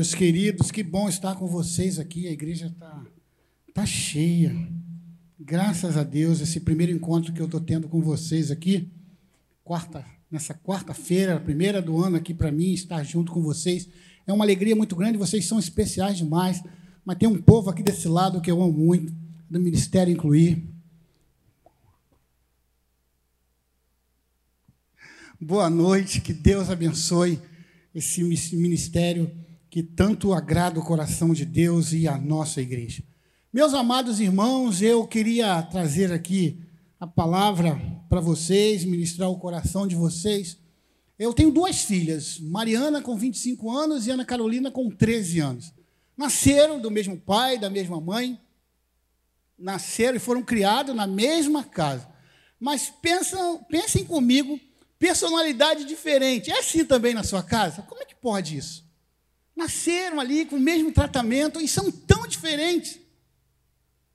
Meus queridos, que bom estar com vocês aqui. A igreja está tá cheia. Graças a Deus, esse primeiro encontro que eu estou tendo com vocês aqui, quarta, nessa quarta-feira, primeira do ano aqui para mim, estar junto com vocês, é uma alegria muito grande. Vocês são especiais demais. Mas tem um povo aqui desse lado que eu amo muito, do Ministério Incluir. Boa noite, que Deus abençoe esse ministério que tanto agrada o coração de Deus e a nossa igreja. Meus amados irmãos, eu queria trazer aqui a palavra para vocês, ministrar o coração de vocês. Eu tenho duas filhas, Mariana com 25 anos e Ana Carolina com 13 anos. Nasceram do mesmo pai, da mesma mãe, nasceram e foram criados na mesma casa. Mas pensam, pensem comigo personalidade diferente. É assim também na sua casa? Como é que pode isso? Nasceram ali com o mesmo tratamento e são tão diferentes.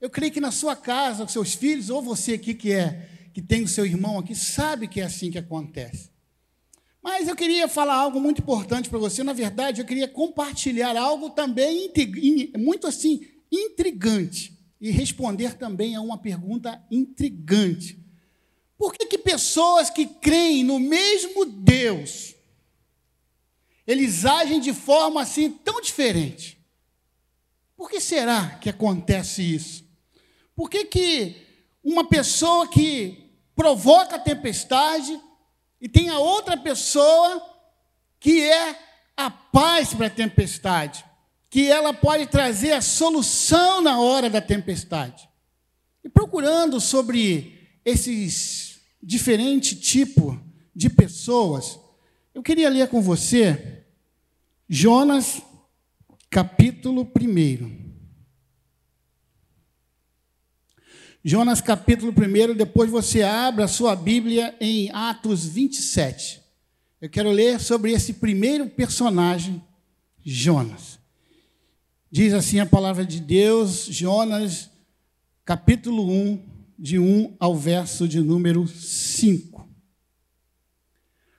Eu creio que na sua casa, com seus filhos, ou você aqui que é que tem o seu irmão aqui, sabe que é assim que acontece. Mas eu queria falar algo muito importante para você. Na verdade, eu queria compartilhar algo também muito assim intrigante e responder também a uma pergunta intrigante. Por que, que pessoas que creem no mesmo Deus, eles agem de forma assim tão diferente? Por que será que acontece isso? Por que, que uma pessoa que provoca a tempestade e tem a outra pessoa que é a paz para a tempestade, que ela pode trazer a solução na hora da tempestade? E procurando sobre esses diferente tipo de pessoas. Eu queria ler com você Jonas, capítulo 1. Jonas, capítulo 1, depois você abre a sua Bíblia em Atos 27. Eu quero ler sobre esse primeiro personagem, Jonas. Diz assim a palavra de Deus, Jonas, capítulo 1, de 1 ao verso de número 5.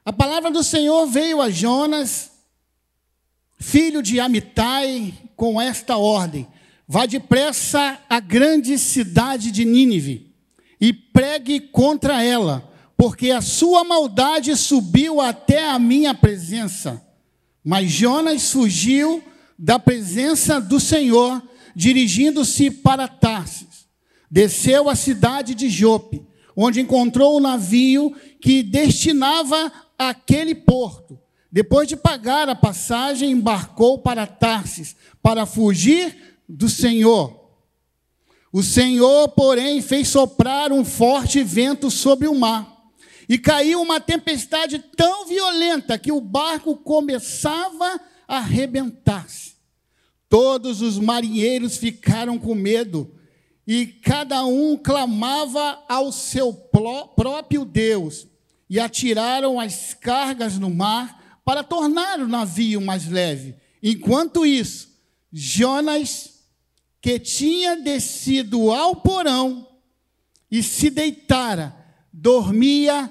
A palavra do Senhor veio a Jonas, filho de Amitai, com esta ordem: Vá depressa à grande cidade de Nínive e pregue contra ela, porque a sua maldade subiu até a minha presença. Mas Jonas fugiu da presença do Senhor, dirigindo-se para Tarsis desceu à cidade de Jope, onde encontrou o navio que destinava aquele porto. Depois de pagar a passagem, embarcou para Tarsis, para fugir do Senhor. O Senhor, porém, fez soprar um forte vento sobre o mar, e caiu uma tempestade tão violenta que o barco começava a arrebentar-se. Todos os marinheiros ficaram com medo e cada um clamava ao seu próprio Deus, e atiraram as cargas no mar para tornar o navio mais leve. Enquanto isso, Jonas, que tinha descido ao porão e se deitara, dormia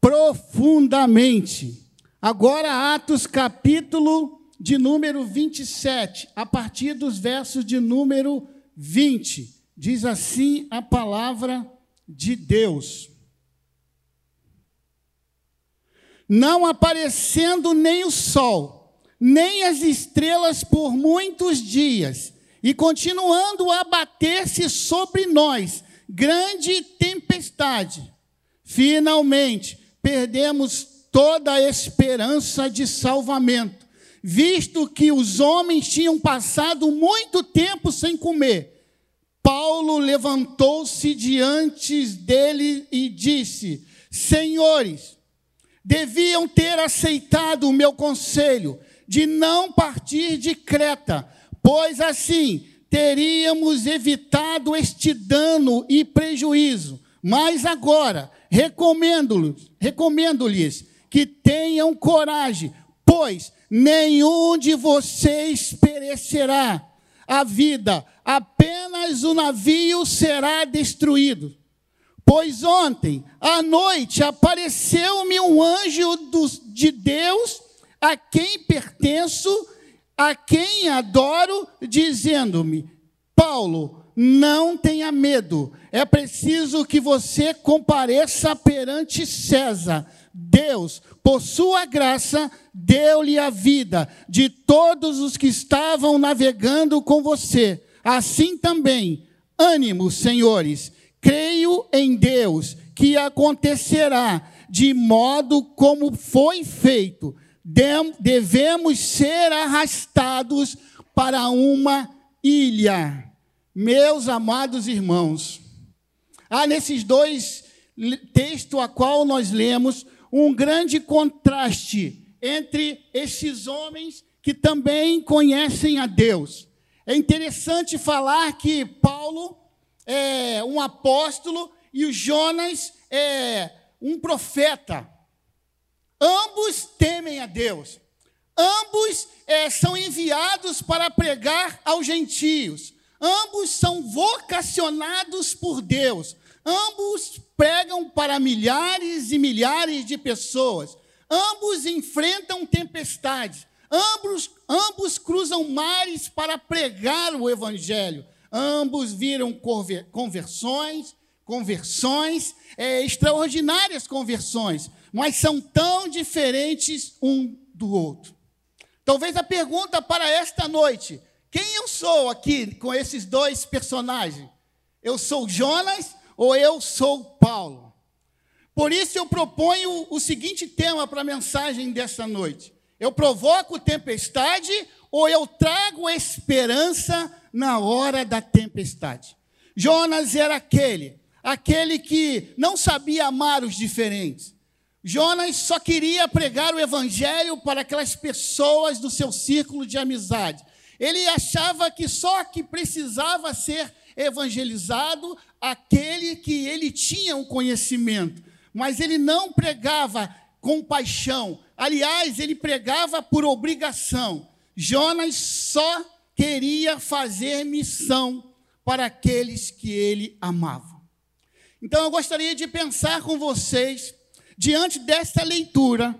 profundamente. Agora, Atos capítulo de número 27, a partir dos versos de número 20. Diz assim a palavra de Deus. Não aparecendo nem o sol, nem as estrelas por muitos dias, e continuando a bater-se sobre nós grande tempestade. Finalmente, perdemos toda a esperança de salvamento, visto que os homens tinham passado muito tempo sem comer Paulo levantou-se diante dele e disse: Senhores, deviam ter aceitado o meu conselho de não partir de Creta, pois assim teríamos evitado este dano e prejuízo. Mas agora, recomendo-lhes recomendo que tenham coragem, pois nenhum de vocês perecerá a vida, apenas o navio será destruído. Pois ontem à noite apareceu-me um anjo de Deus, a quem pertenço, a quem adoro, dizendo-me: Paulo, não tenha medo, é preciso que você compareça perante César. Deus, por sua graça, deu-lhe a vida de todos os que estavam navegando com você. Assim também, ânimo, senhores, creio em Deus que acontecerá de modo como foi feito. Devemos ser arrastados para uma ilha. Meus amados irmãos, há nesses dois textos a qual nós lemos um grande contraste entre esses homens que também conhecem a Deus. É interessante falar que Paulo é um apóstolo e o Jonas é um profeta. Ambos temem a Deus. Ambos é, são enviados para pregar aos gentios. Ambos são vocacionados por Deus. Ambos pregam para milhares e milhares de pessoas. Ambos enfrentam tempestades. Ambos, ambos cruzam mares para pregar o evangelho. Ambos viram conversões, conversões, é, extraordinárias conversões, mas são tão diferentes um do outro. Talvez a pergunta para esta noite: quem eu sou aqui com esses dois personagens? Eu sou Jonas ou eu sou Paulo? Por isso eu proponho o seguinte tema para a mensagem desta noite: eu provoco tempestade ou eu trago esperança na hora da tempestade? Jonas era aquele, aquele que não sabia amar os diferentes. Jonas só queria pregar o evangelho para aquelas pessoas do seu círculo de amizade. Ele achava que só que precisava ser evangelizado aquele que ele tinha um conhecimento, mas ele não pregava com paixão. Aliás, ele pregava por obrigação. Jonas só queria fazer missão para aqueles que ele amava. Então eu gostaria de pensar com vocês, diante desta leitura,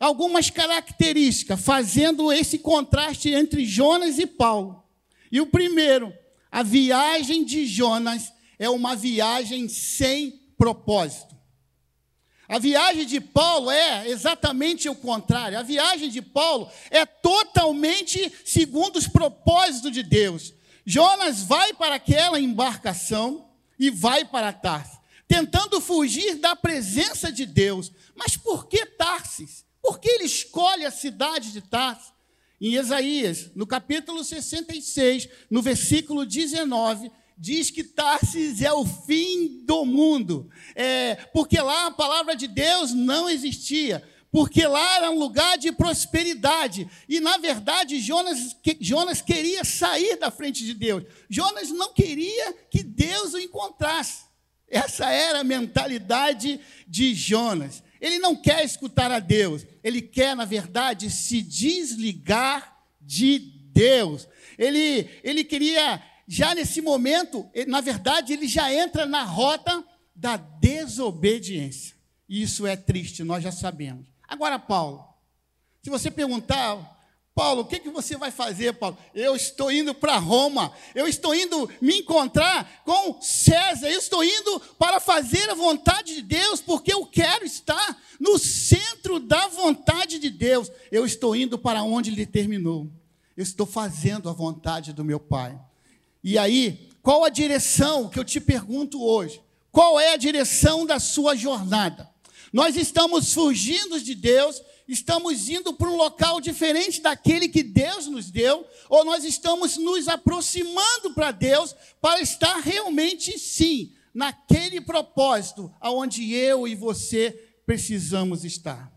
algumas características, fazendo esse contraste entre Jonas e Paulo. E o primeiro, a viagem de Jonas é uma viagem sem propósito. A viagem de Paulo é exatamente o contrário. A viagem de Paulo é totalmente segundo os propósitos de Deus. Jonas vai para aquela embarcação e vai para Tarsis, tentando fugir da presença de Deus. Mas por que Tarsis? Por que ele escolhe a cidade de Tarsis? Em Isaías, no capítulo 66, no versículo 19, diz que Tarsis é o fim do mundo, é, porque lá a palavra de Deus não existia, porque lá era um lugar de prosperidade. E, na verdade, Jonas, Jonas queria sair da frente de Deus. Jonas não queria que Deus o encontrasse. Essa era a mentalidade de Jonas. Ele não quer escutar a Deus, ele quer, na verdade, se desligar de Deus. Ele, ele queria, já nesse momento, na verdade, ele já entra na rota da desobediência. E isso é triste, nós já sabemos. Agora, Paulo, se você perguntar, Paulo, o que, que você vai fazer, Paulo? Eu estou indo para Roma, eu estou indo me encontrar com César, eu estou indo para fazer a vontade de Deus, porque eu quero estar no centro da vontade de Deus. Eu estou indo para onde Ele terminou, eu estou fazendo a vontade do meu Pai. E aí, qual a direção que eu te pergunto hoje? Qual é a direção da sua jornada? Nós estamos fugindo de Deus estamos indo para um local diferente daquele que Deus nos deu, ou nós estamos nos aproximando para Deus para estar realmente, sim, naquele propósito aonde eu e você precisamos estar.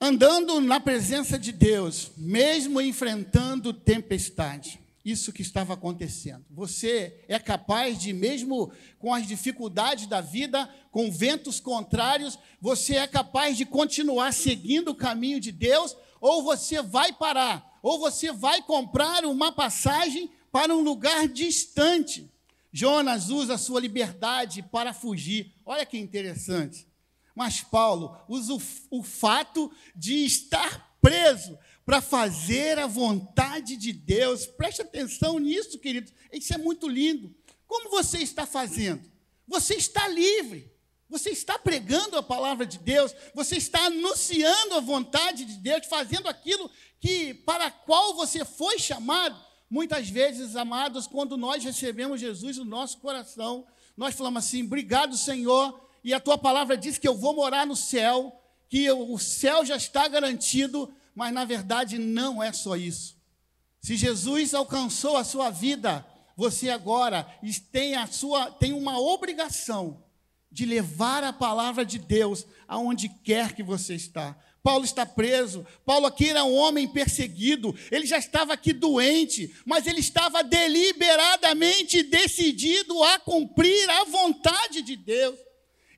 Andando na presença de Deus, mesmo enfrentando tempestade isso que estava acontecendo. Você é capaz de, mesmo com as dificuldades da vida, com ventos contrários, você é capaz de continuar seguindo o caminho de Deus, ou você vai parar, ou você vai comprar uma passagem para um lugar distante. Jonas usa sua liberdade para fugir. Olha que interessante. Mas Paulo usa o, o fato de estar preso para fazer a vontade de Deus. Preste atenção nisso, queridos. Isso é muito lindo. Como você está fazendo? Você está livre. Você está pregando a palavra de Deus, você está anunciando a vontade de Deus, fazendo aquilo que para qual você foi chamado. Muitas vezes, amados, quando nós recebemos Jesus no nosso coração, nós falamos assim: "Obrigado, Senhor, e a tua palavra diz que eu vou morar no céu, que o céu já está garantido, mas na verdade não é só isso. Se Jesus alcançou a sua vida, você agora tem a sua tem uma obrigação de levar a palavra de Deus aonde quer que você está. Paulo está preso. Paulo aqui era um homem perseguido. Ele já estava aqui doente, mas ele estava deliberadamente decidido a cumprir a vontade de Deus.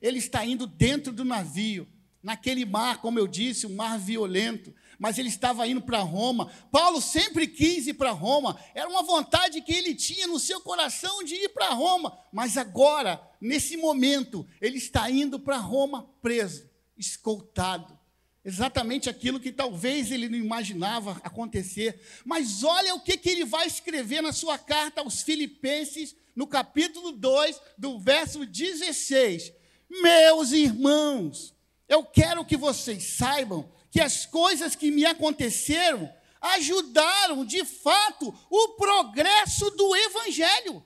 Ele está indo dentro do navio, naquele mar, como eu disse, um mar violento mas ele estava indo para Roma. Paulo sempre quis ir para Roma, era uma vontade que ele tinha no seu coração de ir para Roma, mas agora, nesse momento, ele está indo para Roma preso, escoltado. Exatamente aquilo que talvez ele não imaginava acontecer. Mas olha o que, que ele vai escrever na sua carta aos Filipenses, no capítulo 2, do verso 16. Meus irmãos, eu quero que vocês saibam que as coisas que me aconteceram ajudaram, de fato, o progresso do Evangelho.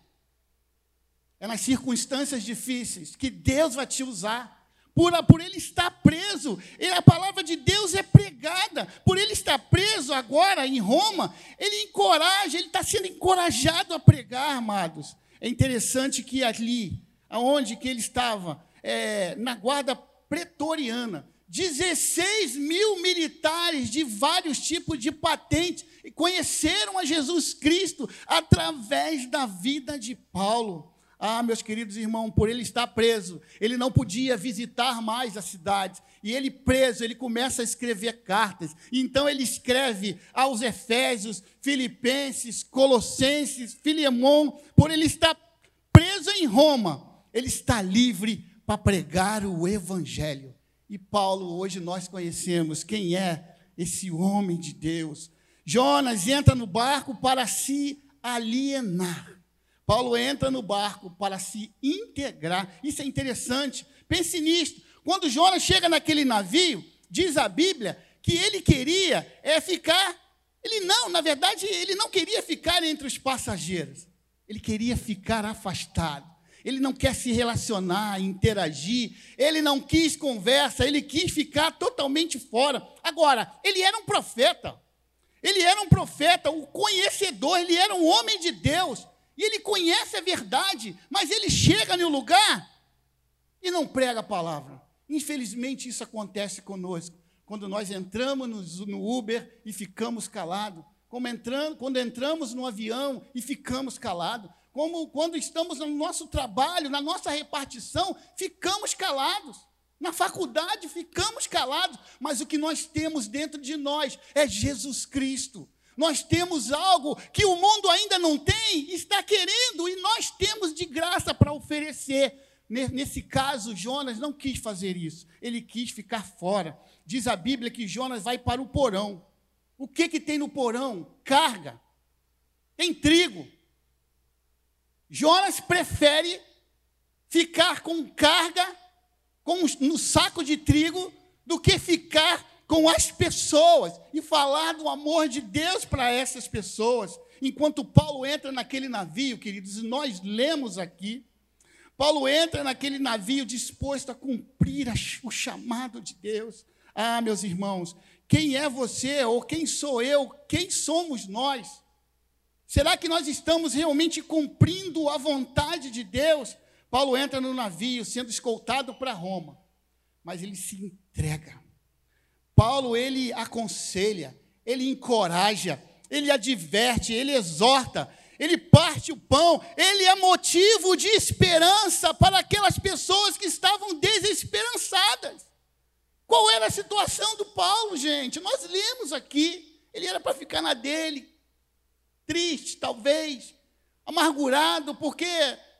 É nas circunstâncias difíceis que Deus vai te usar. Por, por ele estar preso, a palavra de Deus é pregada. Por ele estar preso agora em Roma, ele encoraja, ele está sendo encorajado a pregar, amados. É interessante que ali, aonde que ele estava, é, na guarda pretoriana, 16 mil militares de vários tipos de patentes conheceram a Jesus Cristo através da vida de Paulo. Ah, meus queridos irmãos, por ele estar preso, ele não podia visitar mais a cidade. E ele preso, ele começa a escrever cartas. Então ele escreve aos Efésios, Filipenses, Colossenses, Filemon, por ele estar preso em Roma, ele está livre para pregar o evangelho. E Paulo, hoje nós conhecemos quem é esse homem de Deus. Jonas entra no barco para se alienar. Paulo entra no barco para se integrar. Isso é interessante. Pense nisto. Quando Jonas chega naquele navio, diz a Bíblia que ele queria é ficar. Ele não, na verdade, ele não queria ficar entre os passageiros. Ele queria ficar afastado ele não quer se relacionar, interagir, ele não quis conversa, ele quis ficar totalmente fora. Agora, ele era um profeta, ele era um profeta, o um conhecedor, ele era um homem de Deus, e ele conhece a verdade, mas ele chega no lugar e não prega a palavra. Infelizmente, isso acontece conosco, quando nós entramos no Uber e ficamos calados, quando entramos no avião e ficamos calados, como quando estamos no nosso trabalho, na nossa repartição, ficamos calados. Na faculdade ficamos calados, mas o que nós temos dentro de nós é Jesus Cristo. Nós temos algo que o mundo ainda não tem, está querendo, e nós temos de graça para oferecer. Nesse caso, Jonas não quis fazer isso, ele quis ficar fora. Diz a Bíblia que Jonas vai para o porão. O que, que tem no porão? Carga, tem trigo, Jonas prefere ficar com carga com, no saco de trigo do que ficar com as pessoas e falar do amor de Deus para essas pessoas. Enquanto Paulo entra naquele navio, queridos, e nós lemos aqui, Paulo entra naquele navio disposto a cumprir o chamado de Deus. Ah, meus irmãos, quem é você ou quem sou eu? Quem somos nós? Será que nós estamos realmente cumprindo a vontade de Deus? Paulo entra no navio sendo escoltado para Roma, mas ele se entrega. Paulo ele aconselha, ele encoraja, ele adverte, ele exorta, ele parte o pão, ele é motivo de esperança para aquelas pessoas que estavam desesperançadas. Qual era a situação do Paulo, gente? Nós lemos aqui. Ele era para ficar na dele, triste, talvez, amargurado, porque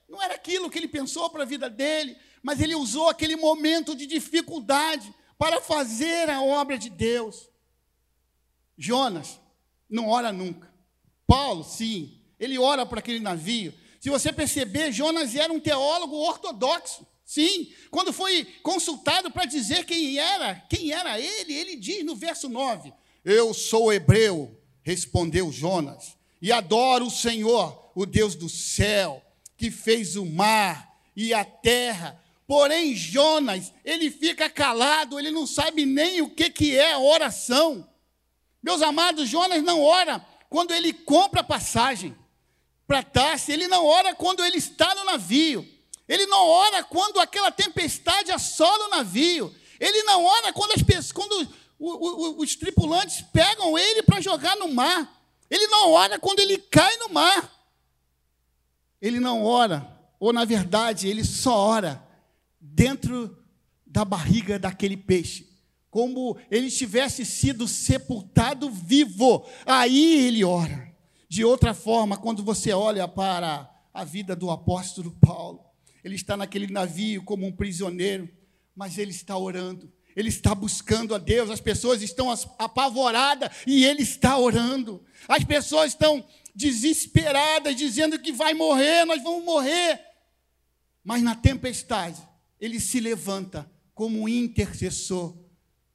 não era aquilo que ele pensou para a vida dele, mas ele usou aquele momento de dificuldade para fazer a obra de Deus. Jonas não ora nunca. Paulo, sim, ele ora por aquele navio. Se você perceber, Jonas era um teólogo ortodoxo. Sim, quando foi consultado para dizer quem era, quem era ele, ele diz no verso 9: Eu sou hebreu, respondeu Jonas, e adoro o Senhor, o Deus do céu, que fez o mar e a terra. Porém, Jonas, ele fica calado, ele não sabe nem o que, que é oração. Meus amados, Jonas não ora quando ele compra passagem para Tarse, ele não ora quando ele está no navio. Ele não ora quando aquela tempestade assola o navio. Ele não ora quando, as quando o, o, os tripulantes pegam ele para jogar no mar. Ele não ora quando ele cai no mar. Ele não ora, ou na verdade, ele só ora dentro da barriga daquele peixe, como ele tivesse sido sepultado vivo. Aí ele ora. De outra forma, quando você olha para a vida do apóstolo Paulo, ele está naquele navio como um prisioneiro, mas ele está orando, ele está buscando a Deus. As pessoas estão apavoradas e ele está orando. As pessoas estão desesperadas, dizendo que vai morrer, nós vamos morrer. Mas na tempestade, ele se levanta como intercessor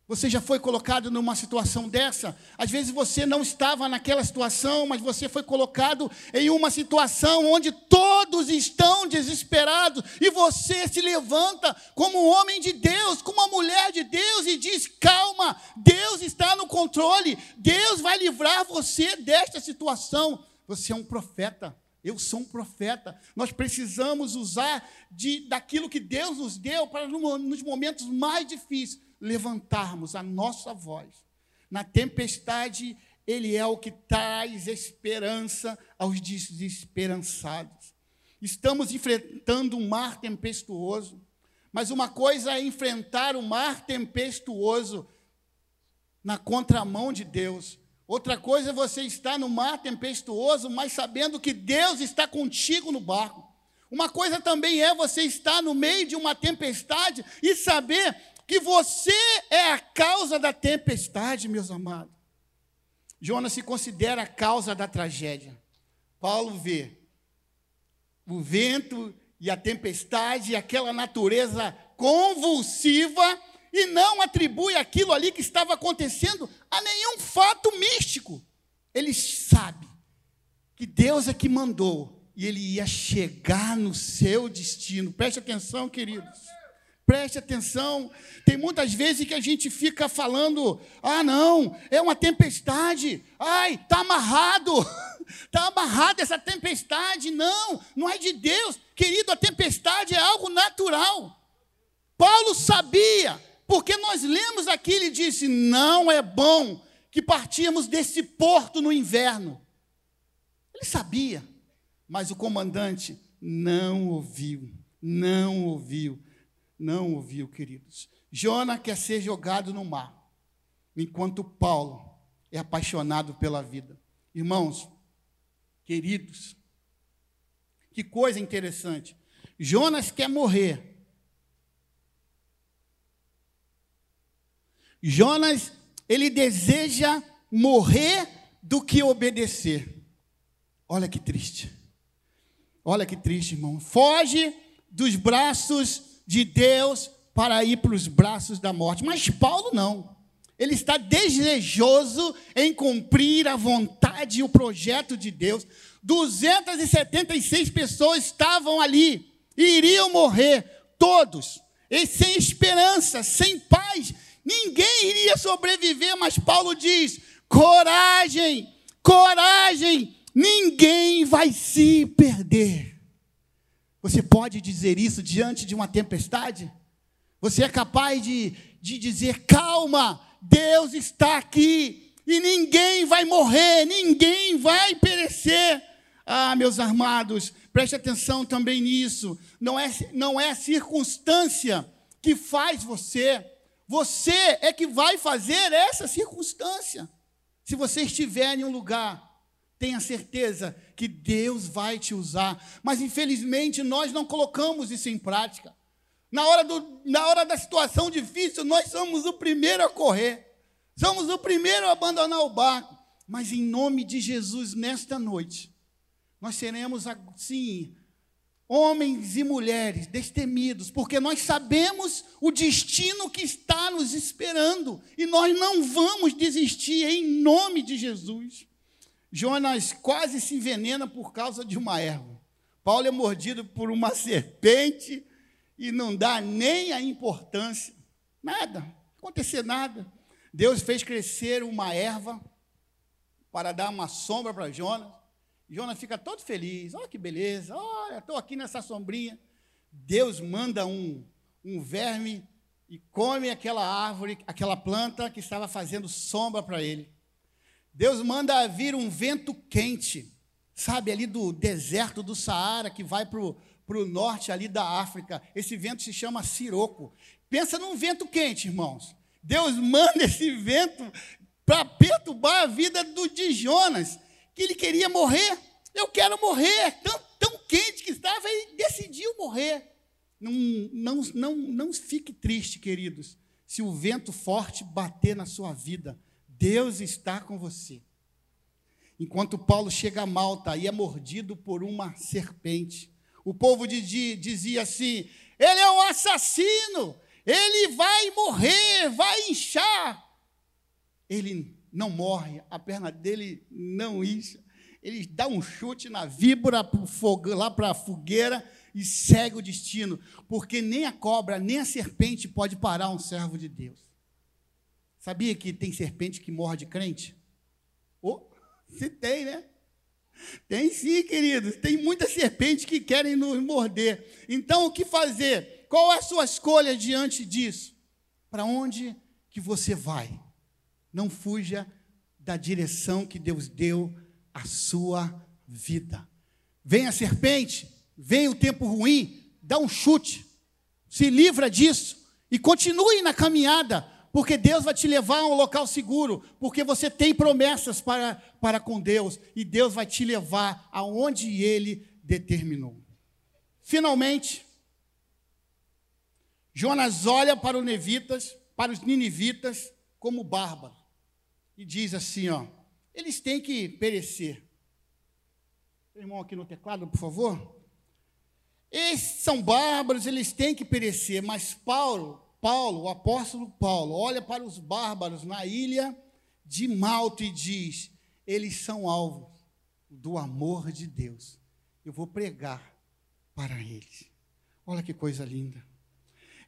você já foi colocado numa situação dessa? Às vezes você não estava naquela situação, mas você foi colocado em uma situação onde todos estão desesperados e você se levanta como um homem de Deus, como uma mulher de Deus e diz: calma, Deus está no controle, Deus vai livrar você desta situação. Você é um profeta. Eu sou um profeta. Nós precisamos usar de, daquilo que Deus nos deu para nos momentos mais difíceis levantarmos a nossa voz. Na tempestade, Ele é o que traz esperança aos desesperançados. Estamos enfrentando um mar tempestuoso, mas uma coisa é enfrentar o mar tempestuoso na contramão de Deus. Outra coisa é você estar no mar tempestuoso, mas sabendo que Deus está contigo no barco. Uma coisa também é você estar no meio de uma tempestade e saber que você é a causa da tempestade, meus amados. Jonas se considera a causa da tragédia. Paulo vê o vento e a tempestade, aquela natureza convulsiva, e não atribui aquilo ali que estava acontecendo a nenhum fato místico. Ele sabe que Deus é que mandou e ele ia chegar no seu destino. Preste atenção, queridos. Preste atenção. Tem muitas vezes que a gente fica falando: ah, não, é uma tempestade. Ai, está amarrado. Está amarrado essa tempestade. Não, não é de Deus. Querido, a tempestade é algo natural. Paulo sabia, porque nós lemos aqui, ele disse: não é bom que partíamos desse porto no inverno. Ele sabia, mas o comandante não ouviu, não ouviu não ouviu, queridos. Jona quer ser jogado no mar, enquanto Paulo é apaixonado pela vida. Irmãos, queridos, que coisa interessante. Jonas quer morrer. Jonas, ele deseja morrer do que obedecer. Olha que triste. Olha que triste, irmão. Foge dos braços de Deus para ir para os braços da morte. Mas Paulo não. Ele está desejoso em cumprir a vontade e o projeto de Deus. 276 pessoas estavam ali e iriam morrer, todos, e sem esperança, sem paz. Ninguém iria sobreviver, mas Paulo diz: coragem, coragem, ninguém vai se perder. Você pode dizer isso diante de uma tempestade? Você é capaz de, de dizer: calma, Deus está aqui e ninguém vai morrer, ninguém vai perecer. Ah, meus amados, preste atenção também nisso. Não é, não é a circunstância que faz você, você é que vai fazer essa circunstância. Se você estiver em um lugar Tenha certeza que Deus vai te usar. Mas infelizmente nós não colocamos isso em prática. Na hora, do, na hora da situação difícil, nós somos o primeiro a correr. Somos o primeiro a abandonar o barco. Mas em nome de Jesus, nesta noite, nós seremos assim, homens e mulheres destemidos, porque nós sabemos o destino que está nos esperando e nós não vamos desistir em nome de Jesus. Jonas quase se envenena por causa de uma erva. Paulo é mordido por uma serpente e não dá nem a importância. Nada, acontecer nada. Deus fez crescer uma erva para dar uma sombra para Jonas. Jonas fica todo feliz. Olha que beleza. Olha, estou aqui nessa sombrinha. Deus manda um, um verme e come aquela árvore, aquela planta que estava fazendo sombra para ele. Deus manda vir um vento quente, sabe, ali do deserto do Saara, que vai para o norte ali da África. Esse vento se chama siroco. Pensa num vento quente, irmãos. Deus manda esse vento para perturbar a vida do, de Jonas, que ele queria morrer. Eu quero morrer, tão, tão quente que estava, e decidiu morrer. Não, não, não, não fique triste, queridos, se o vento forte bater na sua vida. Deus está com você. Enquanto Paulo chega a Malta e é mordido por uma serpente, o povo dizia assim: ele é um assassino, ele vai morrer, vai inchar. Ele não morre, a perna dele não incha. Ele dá um chute na víbora lá para a fogueira e segue o destino, porque nem a cobra, nem a serpente pode parar um servo de Deus. Sabia que tem serpente que morde crente? Oh, se tem, né? Tem sim, queridos. Tem muitas serpentes que querem nos morder. Então, o que fazer? Qual é a sua escolha diante disso? Para onde que você vai? Não fuja da direção que Deus deu à sua vida. Vem a serpente, vem o tempo ruim, dá um chute, se livra disso e continue na caminhada, porque Deus vai te levar a um local seguro, porque você tem promessas para, para com Deus e Deus vai te levar aonde Ele determinou. Finalmente, Jonas olha para os nevitas, para os ninivitas, como bárbaros. E diz assim, ó, eles têm que perecer. Irmão aqui no teclado, por favor. Esses são bárbaros, eles têm que perecer, mas Paulo, Paulo, o apóstolo Paulo, olha para os bárbaros na ilha de Malta e diz: eles são alvos do amor de Deus. Eu vou pregar para eles. Olha que coisa linda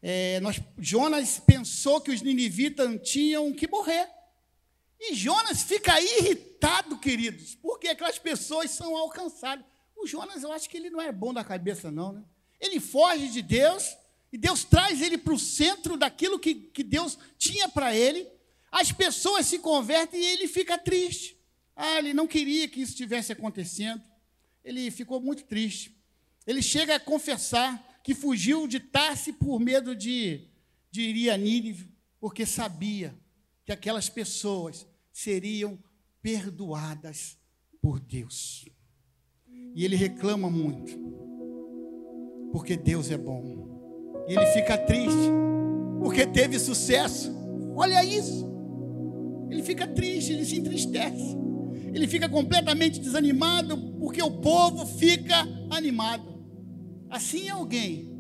é, nós, Jonas pensou que os ninivitas tinham que morrer. E Jonas fica irritado, queridos, porque aquelas pessoas são alcançadas. O Jonas, eu acho que ele não é bom da cabeça, não, né? Ele foge de Deus, e Deus traz ele para o centro daquilo que, que Deus tinha para ele. As pessoas se convertem e ele fica triste. Ah, ele não queria que isso estivesse acontecendo. Ele ficou muito triste. Ele chega a confessar que fugiu de Tarse por medo de, de ir a Nínive, porque sabia que aquelas pessoas seriam perdoadas por Deus. E ele reclama muito, porque Deus é bom. E ele fica triste, porque teve sucesso. Olha isso. Ele fica triste, ele se entristece. Ele fica completamente desanimado, porque o povo fica animado. Assim é alguém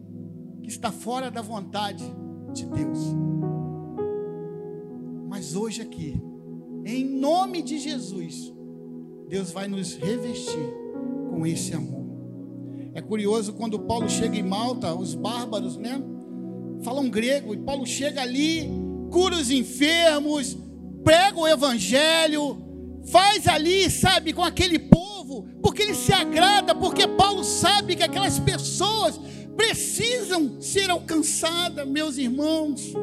que está fora da vontade de Deus. Mas hoje aqui, em nome de Jesus, Deus vai nos revestir com esse amor. É curioso quando Paulo chega em Malta, os bárbaros, né? Falam grego, e Paulo chega ali, cura os enfermos, prega o evangelho, faz ali, sabe, com aquele povo, porque ele se agrada, porque Paulo sabe que aquelas pessoas precisam ser alcançadas, meus irmãos.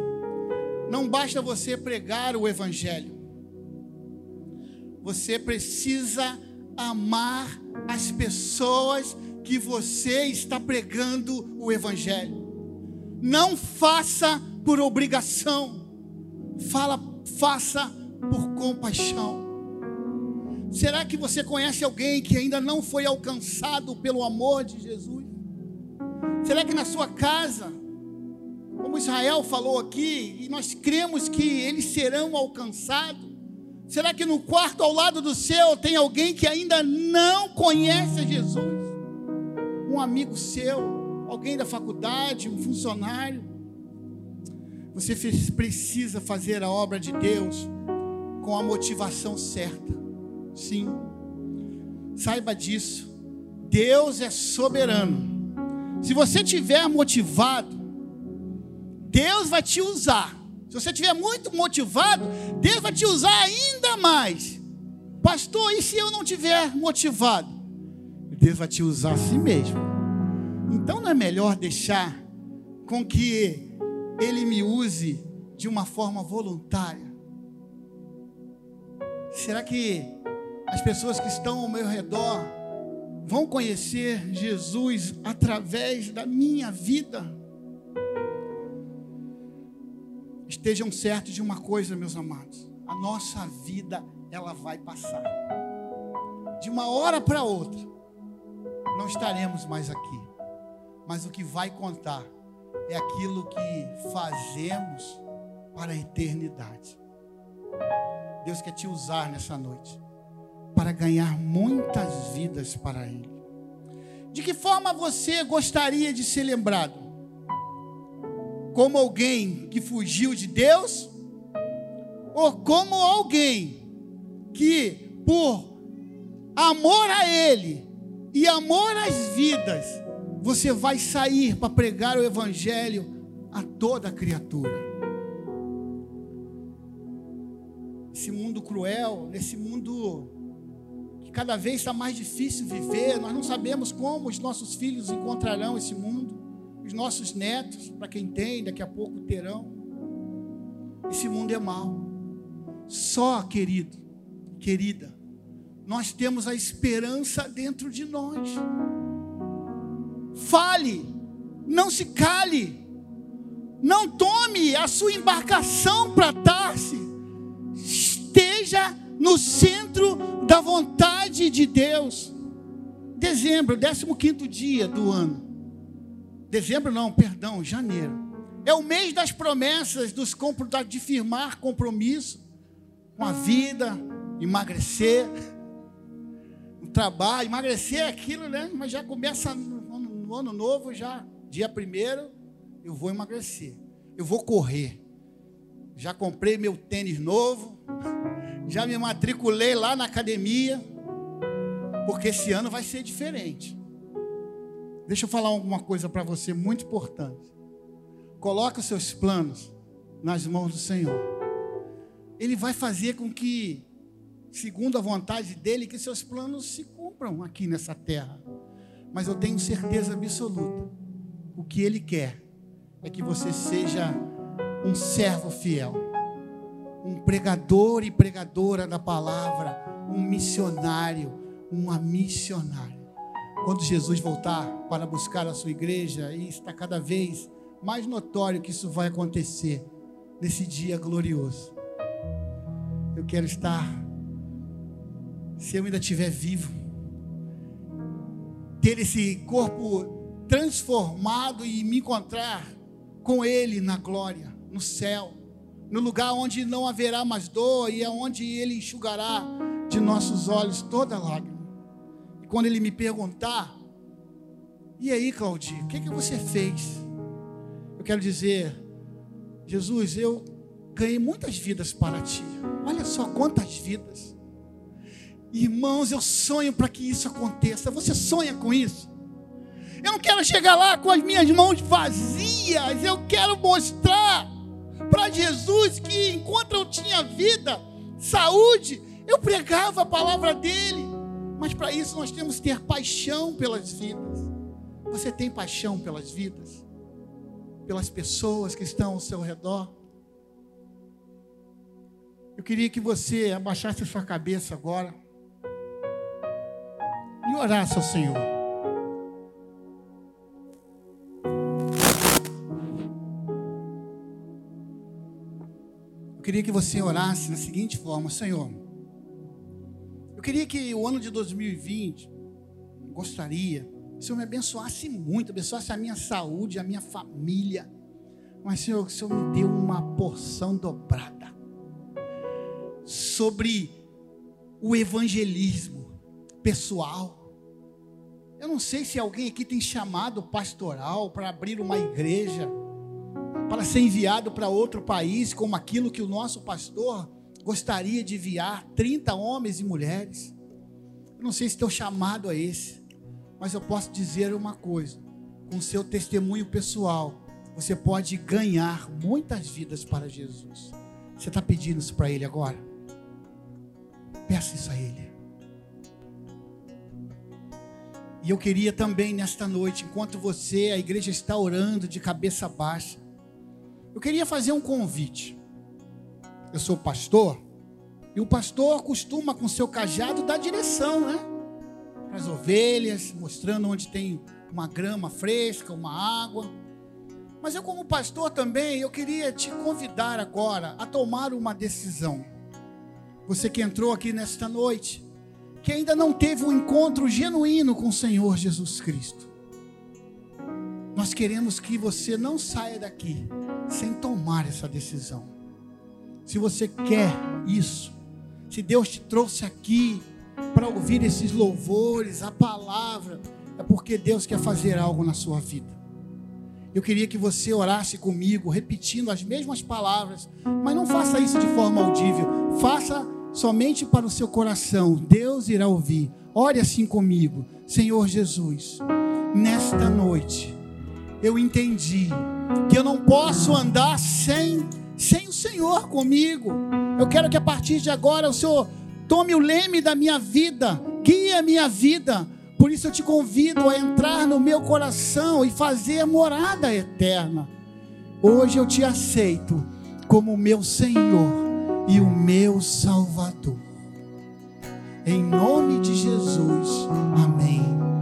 Não basta você pregar o evangelho. Você precisa amar as pessoas que você está pregando o evangelho. Não faça por obrigação. Fala, faça por compaixão. Será que você conhece alguém que ainda não foi alcançado pelo amor de Jesus? Será que na sua casa Como Israel falou aqui, e nós cremos que eles serão alcançados. Será que no quarto ao lado do seu tem alguém que ainda não conhece Jesus? Um amigo seu, alguém da faculdade, um funcionário. Você precisa fazer a obra de Deus com a motivação certa. Sim. Saiba disso. Deus é soberano. Se você tiver motivado, Deus vai te usar. Se você estiver muito motivado, Deus vai te usar ainda mais. Pastor, e se eu não tiver motivado? Deus vai te usar assim mesmo. Então não é melhor deixar com que Ele me use de uma forma voluntária? Será que as pessoas que estão ao meu redor vão conhecer Jesus através da minha vida? Estejam certos de uma coisa, meus amados: a nossa vida ela vai passar. De uma hora para outra, não estaremos mais aqui. Mas o que vai contar é aquilo que fazemos para a eternidade. Deus quer te usar nessa noite para ganhar muitas vidas para Ele. De que forma você gostaria de ser lembrado? Como alguém que fugiu de Deus? Ou como alguém que, por amor a Ele e amor às vidas, você vai sair para pregar o Evangelho a toda criatura? Esse mundo cruel, nesse mundo que cada vez está mais difícil viver, nós não sabemos como os nossos filhos encontrarão esse mundo, os nossos netos, para quem tem, daqui a pouco terão. Esse mundo é mau. Só, querido, querida, nós temos a esperança dentro de nós. Fale, não se cale, não tome a sua embarcação para Tarse esteja no centro da vontade de Deus. Dezembro, 15 dia do ano. Dezembro não, perdão, janeiro. É o mês das promessas, dos de firmar compromisso com a vida, emagrecer, o trabalho, emagrecer é aquilo, né? Mas já começa no, no ano novo, já dia primeiro, eu vou emagrecer, eu vou correr. Já comprei meu tênis novo, já me matriculei lá na academia, porque esse ano vai ser diferente. Deixa eu falar alguma coisa para você muito importante. Coloque os seus planos nas mãos do Senhor. Ele vai fazer com que, segundo a vontade dele, que seus planos se cumpram aqui nessa terra. Mas eu tenho certeza absoluta, o que ele quer é que você seja um servo fiel um pregador e pregadora da palavra, um missionário, uma missionária. Quando Jesus voltar para buscar a sua igreja, e está cada vez mais notório que isso vai acontecer nesse dia glorioso. Eu quero estar, se eu ainda estiver vivo, ter esse corpo transformado e me encontrar com Ele na glória, no céu no lugar onde não haverá mais dor e aonde Ele enxugará de nossos olhos toda lágrima. E quando Ele me perguntar, e aí, Claudio, o que, que você fez? Eu quero dizer, Jesus, eu ganhei muitas vidas para ti. Olha só quantas vidas. Irmãos, eu sonho para que isso aconteça. Você sonha com isso? Eu não quero chegar lá com as minhas mãos vazias. Eu quero mostrar para Jesus que enquanto eu tinha vida, saúde, eu pregava a palavra dele. Mas para isso nós temos que ter paixão pelas vidas. Você tem paixão pelas vidas? Pelas pessoas que estão ao seu redor? Eu queria que você abaixasse sua cabeça agora e orasse ao Senhor. Eu queria que você orasse da seguinte forma: Senhor, eu queria que o ano de 2020, gostaria, o Senhor me abençoasse muito, abençoasse a minha saúde, a minha família, Mas, Senhor, o Senhor me deu uma porção dobrada sobre o evangelismo pessoal. Eu não sei se alguém aqui tem chamado pastoral para abrir uma igreja, para ser enviado para outro país, como aquilo que o nosso pastor gostaria de enviar 30 homens e mulheres. Eu não sei se teu chamado é esse, mas eu posso dizer uma coisa: com seu testemunho pessoal, você pode ganhar muitas vidas para Jesus. Você está pedindo isso para Ele agora? Peça isso a Ele. E eu queria também nesta noite, enquanto você, a igreja está orando de cabeça baixa, eu queria fazer um convite. Eu sou pastor, e o pastor costuma com seu cajado dar direção, né? Para as ovelhas, mostrando onde tem uma grama fresca, uma água. Mas eu, como pastor também, eu queria te convidar agora a tomar uma decisão. Você que entrou aqui nesta noite, que ainda não teve um encontro genuíno com o Senhor Jesus Cristo. Nós queremos que você não saia daqui sem tomar essa decisão. Se você quer isso, se Deus te trouxe aqui para ouvir esses louvores, a palavra, é porque Deus quer fazer algo na sua vida. Eu queria que você orasse comigo, repetindo as mesmas palavras, mas não faça isso de forma audível, faça somente para o seu coração. Deus irá ouvir. Ore assim comigo, Senhor Jesus, nesta noite eu entendi que eu não posso andar sem sem o Senhor comigo. Eu quero que a partir de agora o Senhor tome o leme da minha vida, guie a minha vida por isso eu te convido a entrar no meu coração e fazer morada eterna. Hoje eu te aceito como meu Senhor e o meu Salvador. Em nome de Jesus, amém.